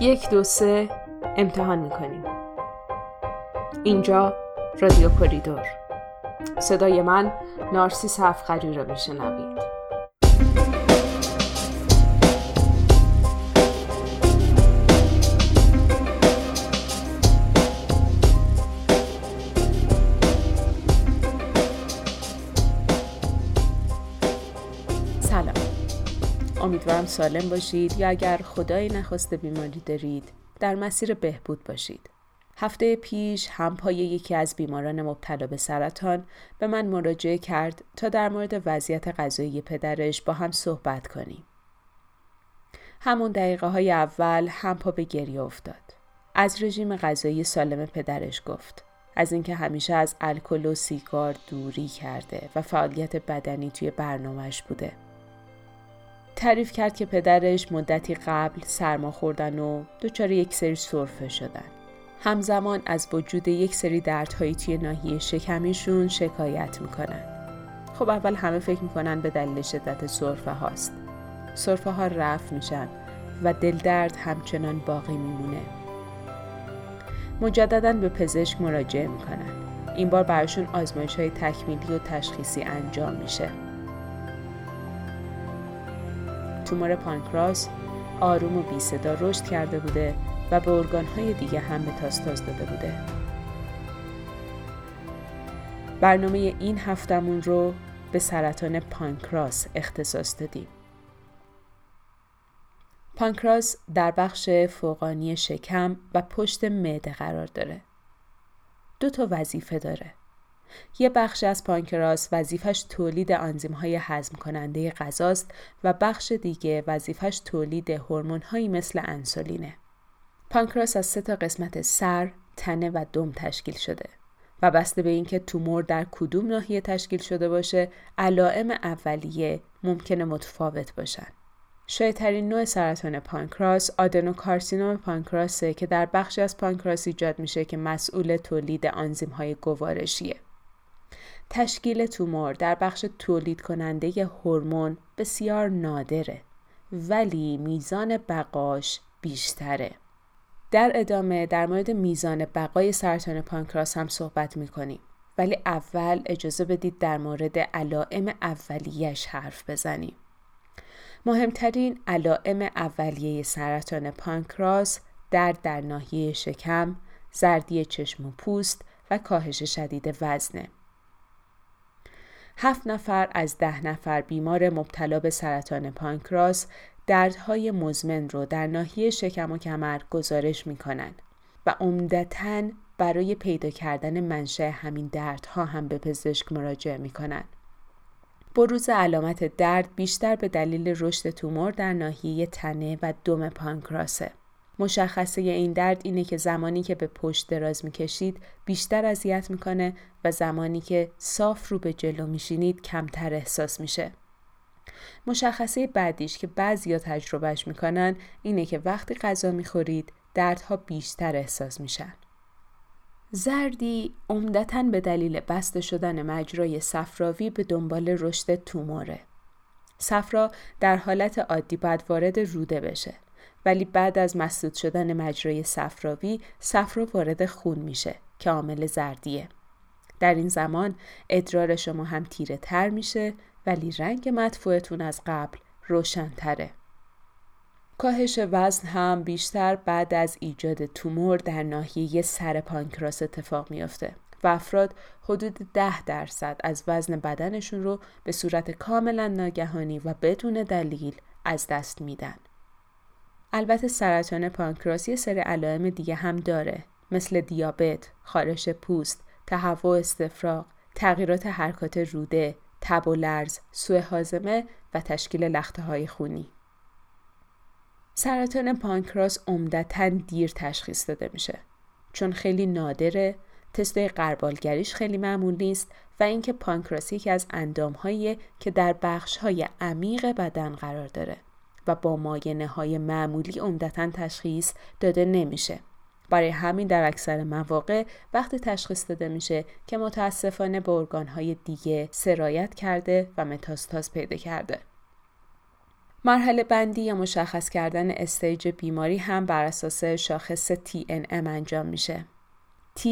یک دو سه امتحان می‌کنیم. اینجا رادیو کوریدور. صدای من نارسیس هفخری را میشنوید. امیدوارم سالم باشید یا اگر خدایی نخواسته بیماری دارید در مسیر بهبود باشید. هفته پیش همپای یکی از بیماران مبتلا به سرطان به من مراجعه کرد تا در مورد وضعیت غذایی پدرش با هم صحبت کنیم. همون دقیقه های اول همپا به گریه افتاد. از رژیم غذایی سالم پدرش گفت. از اینکه همیشه از الکل و سیگار دوری کرده و فعالیت بدنی توی برنامهش بوده. تعریف کرد که پدرش مدتی قبل سرما خوردن و دچار یک سری سرفه شدن. همزمان از وجود یک سری دردهایی توی ناحیه شکمیشون شکایت می‌کنن. خب اول همه فکر می‌کنن به دلیل شدت سرفه هاست. سرفه ها رفت میشن و دل درد همچنان باقی میمونه. مجددا به پزشک مراجعه می‌کنن. این بار براشون آزمایش های تکمیلی و تشخیصی انجام میشه. تومور پانکراس آروم و بی صدا رشد کرده بوده و به ارگانهای دیگه هم متاستاز داده بوده. برنامه این هفتمون رو به سرطان پانکراس اختصاص دادیم. پانکراس در بخش فوقانی شکم و پشت معده قرار داره. دو تا وظیفه داره. یه بخش از پانکراس وظیفش تولید آنزیم های هضم کننده غذاست و بخش دیگه وظیفش تولید هورمون هایی مثل انسولینه. پانکراس از سه تا قسمت سر، تنه و دم تشکیل شده و بسته به اینکه تومور در کدوم ناحیه تشکیل شده باشه، علائم اولیه ممکنه متفاوت باشن. شایدترین نوع سرطان پانکراس آدنوکارسینوم پانکراسه که در بخشی از پانکراس ایجاد میشه که مسئول تولید آنزیم های گوارشیه. تشکیل تومور در بخش تولید کننده هورمون بسیار نادره ولی میزان بقاش بیشتره. در ادامه در مورد میزان بقای سرطان پانکراس هم صحبت می‌کنیم. ولی اول اجازه بدید در مورد علائم اولیش حرف بزنیم. مهمترین علائم اولیه سرطان پانکراس درد در ناحیه شکم، زردی چشم و پوست و کاهش شدید وزنه. هفت نفر از ده نفر بیمار مبتلا به سرطان پانکراس دردهای مزمن رو در ناحیه شکم و کمر گزارش می کنند و عمدتا برای پیدا کردن منشأ همین دردها هم به پزشک مراجعه می کنند. بروز علامت درد بیشتر به دلیل رشد تومور در ناحیه تنه و دم پانکراسه. مشخصه این درد اینه که زمانی که به پشت دراز می‌کشید بیشتر اذیت می‌کنه و زمانی که صاف رو به جلو میشینید کمتر احساس میشه. مشخصه بعدیش که بعضیا تجربهش می‌کنن اینه که وقتی غذا می‌خورید دردها بیشتر احساس میشن. زردی عمدتا به دلیل بسته شدن مجرای صفراوی به دنبال رشد توموره. صفرا در حالت عادی باید وارد روده بشه. ولی بعد از مسدود شدن مجرای صفراوی صفرا وارد خون میشه که عامل زردیه. در این زمان ادرار شما هم تیره تر میشه ولی رنگ مدفوعتون از قبل روشنتره. کاهش وزن هم بیشتر بعد از ایجاد تومور در ناحیه سر پانکراس اتفاق میافته و افراد حدود ده درصد از وزن بدنشون رو به صورت کاملا ناگهانی و بدون دلیل از دست میدن. البته سرطان پانکراس یه سری علائم دیگه هم داره مثل دیابت، خارش پوست، تهوع استفراغ، تغییرات حرکات روده، تب و لرز، سوء حازمه و تشکیل لخته های خونی. سرطان پانکراس عمدتا دیر تشخیص داده میشه چون خیلی نادره تستای قربالگریش خیلی معمول نیست و اینکه پانکراس یکی از اندامهایی که در بخشهای عمیق بدن قرار داره و با ماینه های معمولی عمدتا تشخیص داده نمیشه. برای همین در اکثر مواقع وقتی تشخیص داده میشه که متاسفانه به ارگانهای دیگه سرایت کرده و متاستاز پیدا کرده. مرحله بندی یا مشخص کردن استیج بیماری هم بر اساس شاخص TNM انجام میشه. T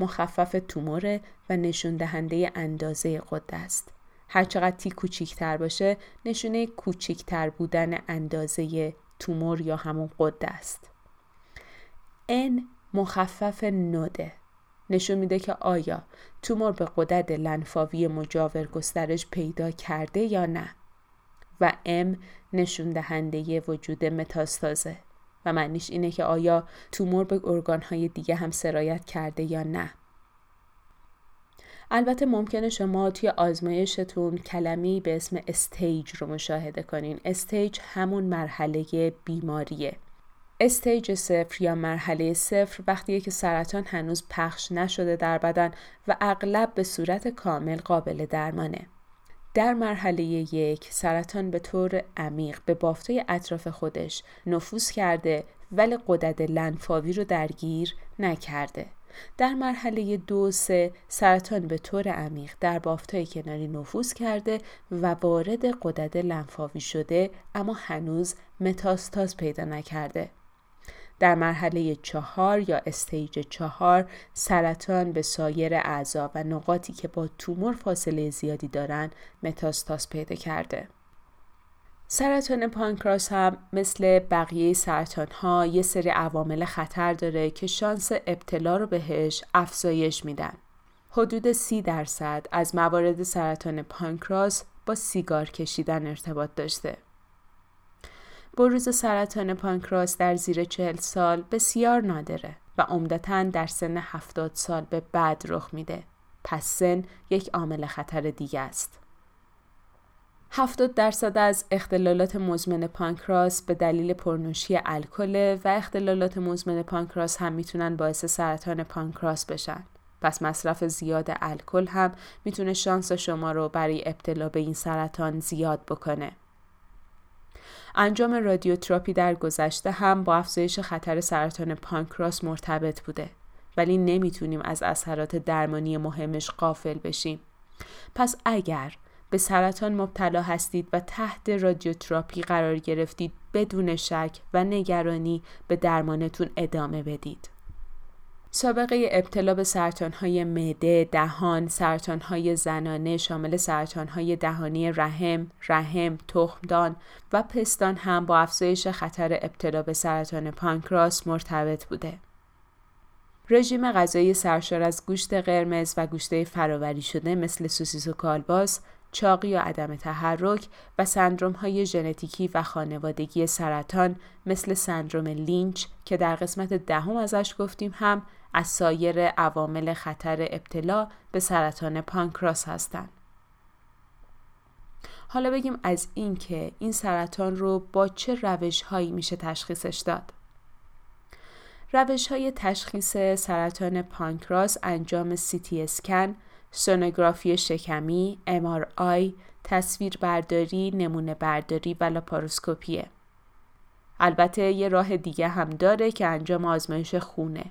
مخفف توموره و نشون دهنده اندازه قده است. هرچقدر تی کوچیکتر باشه نشونه کوچیکتر بودن اندازه تومور یا همون قده است. N مخفف نوده. نشون میده که آیا تومور به قدرت لنفاوی مجاور گسترش پیدا کرده یا نه. و M نشون دهنده وجود متاستازه. و معنیش اینه که آیا تومور به ارگانهای دیگه هم سرایت کرده یا نه. البته ممکنه شما توی آزمایشتون کلمه‌ای به اسم stage رو مشاهده کنین stage همون مرحله بیماریه stage صفر یا مرحله صفر وقتیه که سرطان هنوز پخش نشده در بدن و اغلب به صورت کامل قابل درمانه. در مرحله یک سرطان به طور عمیق به بافتای اطراف خودش نفوذ کرده ولی قدرت لنفاوی رو درگیر نکرده. در مرحله دو سه سرطان به طور عمیق در بافتای کناری نفوذ کرده و وارد قدرت لنفاوی شده اما هنوز متاستاز پیدا نکرده. در مرحله چهار یا استیج چهار سرطان به سایر اعضا و نقاطی که با تومور فاصله زیادی دارند متاستاز پیدا کرده. سرطان پانکراس هم مثل بقیه سرطان ها یه سری عوامل خطر داره که شانس ابتلا رو بهش افزایش میدن. حدود سی درصد از موارد سرطان پانکراس با سیگار کشیدن ارتباط داشته. بروز سرطان پانکراس در زیر چهل سال بسیار نادره و عمدتا در سن هفتاد سال به بعد رخ میده. پس سن یک عامل خطر دیگه است. 70 درصد از اختلالات مزمن پانکراس به دلیل پرنوشی الکل و اختلالات مزمن پانکراس هم می‌تونن باعث سرطان پانکراس بشن. پس مصرف زیاد الکل هم می‌تونه شانس شما رو برای ابتلا به این سرطان زیاد بکنه. انجام رادیوتراپی در گذشته هم با افزایش خطر سرطان پانکراس مرتبط بوده ولی نمی‌تونیم از اثرات درمانی مهمش قافل بشیم. پس اگر به سرطان مبتلا هستید و تحت رادیوتراپی قرار گرفتید بدون شک و نگرانی به درمانتون ادامه بدید. سابقه ابتلا به سرطانهای معده، دهان، سرطانهای زنانه شامل سرطانهای دهانی رحم، رحم، تخمدان و پستان هم با افزایش خطر ابتلا به سرطان پانکراس مرتبط بوده. رژیم غذایی سرشار از گوشت قرمز و گوشت فراوری شده مثل سوسیس و کالباس، چاقی یا عدم تحرک و سندروم های ژنتیکی و خانوادگی سرطان مثل سندروم لینچ که در قسمت دهم ازش گفتیم هم از سایر عوامل خطر ابتلا به سرطان پانکراس هستند. حالا بگیم از این که این سرطان رو با چه روش هایی میشه تشخیصش داد. روش های تشخیص سرطان پانکراس انجام تی اسکن، سونوگرافی شکمی، آی، تصویر برداری، نمونه برداری و لاپاروسکوپیه. البته یه راه دیگه هم داره که انجام آزمایش خونه.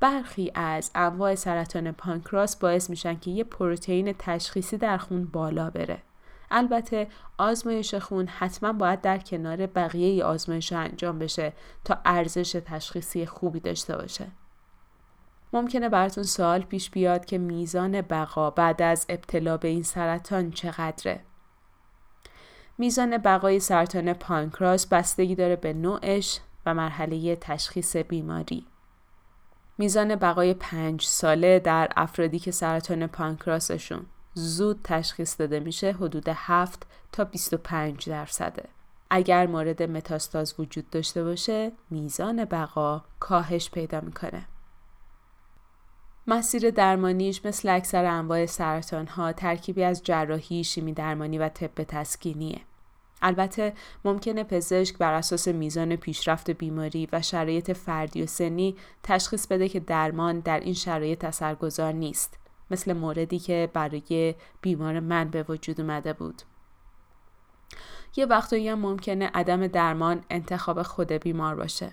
برخی از انواع سرطان پانکراس باعث میشن که یه پروتئین تشخیصی در خون بالا بره. البته آزمایش خون حتما باید در کنار بقیه آزمایش انجام بشه تا ارزش تشخیصی خوبی داشته باشه. ممکنه براتون سوال پیش بیاد که میزان بقا بعد از ابتلا به این سرطان چقدره؟ میزان بقای سرطان پانکراس بستگی داره به نوعش و مرحله تشخیص بیماری. میزان بقای پنج ساله در افرادی که سرطان پانکراسشون زود تشخیص داده میشه حدود 7 تا 25 درصده. اگر مورد متاستاز وجود داشته باشه میزان بقا کاهش پیدا می‌کنه. مسیر درمانیش مثل اکثر انواع سرطان ها ترکیبی از جراحی، شیمی درمانی و طب تسکینیه. البته ممکنه پزشک بر اساس میزان پیشرفت بیماری و شرایط فردی و سنی تشخیص بده که درمان در این شرایط اثرگذار نیست مثل موردی که برای بیمار من به وجود اومده بود یه وقتایی هم ممکنه عدم درمان انتخاب خود بیمار باشه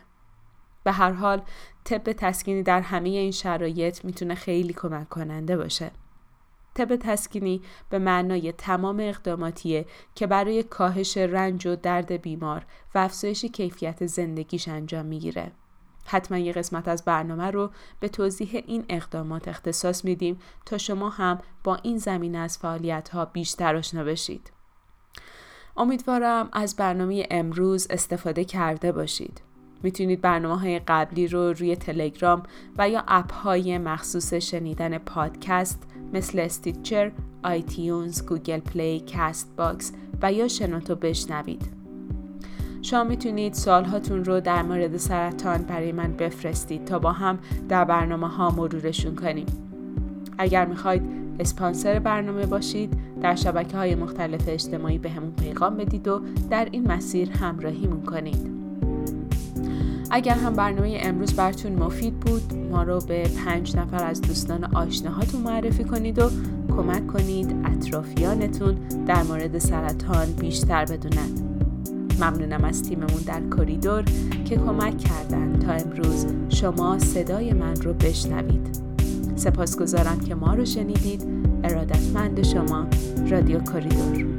به هر حال طب تسکینی در همه این شرایط می‌تونه خیلی کمک کننده باشه طب تسکینی به معنای تمام اقداماتیه که برای کاهش رنج و درد بیمار و افزایش کیفیت زندگیش انجام می‌گیره. حتما یه قسمت از برنامه رو به توضیح این اقدامات اختصاص میدیم تا شما هم با این زمینه از فعالیت ها بیشتر آشنا بشید. امیدوارم از برنامه امروز استفاده کرده باشید. می‌تونید برنامه های قبلی رو روی تلگرام و یا اپ های مخصوص شنیدن پادکست مثل استیچر، آیتیونز، گوگل پلی، کاست باکس و یا شنوتو بشنوید. شما می‌تونید سوالهاتون رو در مورد سرطان برای من بفرستید تا با هم در برنامه ها مرورشون کنیم. اگر می‌خواید اسپانسر برنامه باشید در شبکه های مختلف اجتماعی به همون پیغام بدید و در این مسیر همراهیمون کنید. اگر هم برنامه امروز براتون مفید بود ما رو به پنج نفر از دوستان آشناهاتون معرفی کنید و کمک کنید اطرافیانتون در مورد سرطان بیشتر بدونند ممنونم از تیممون در کریدور که کمک کردن تا امروز شما صدای من رو بشنوید. سپاسگزارم که ما رو شنیدید. ارادتمند شما رادیو کریدور.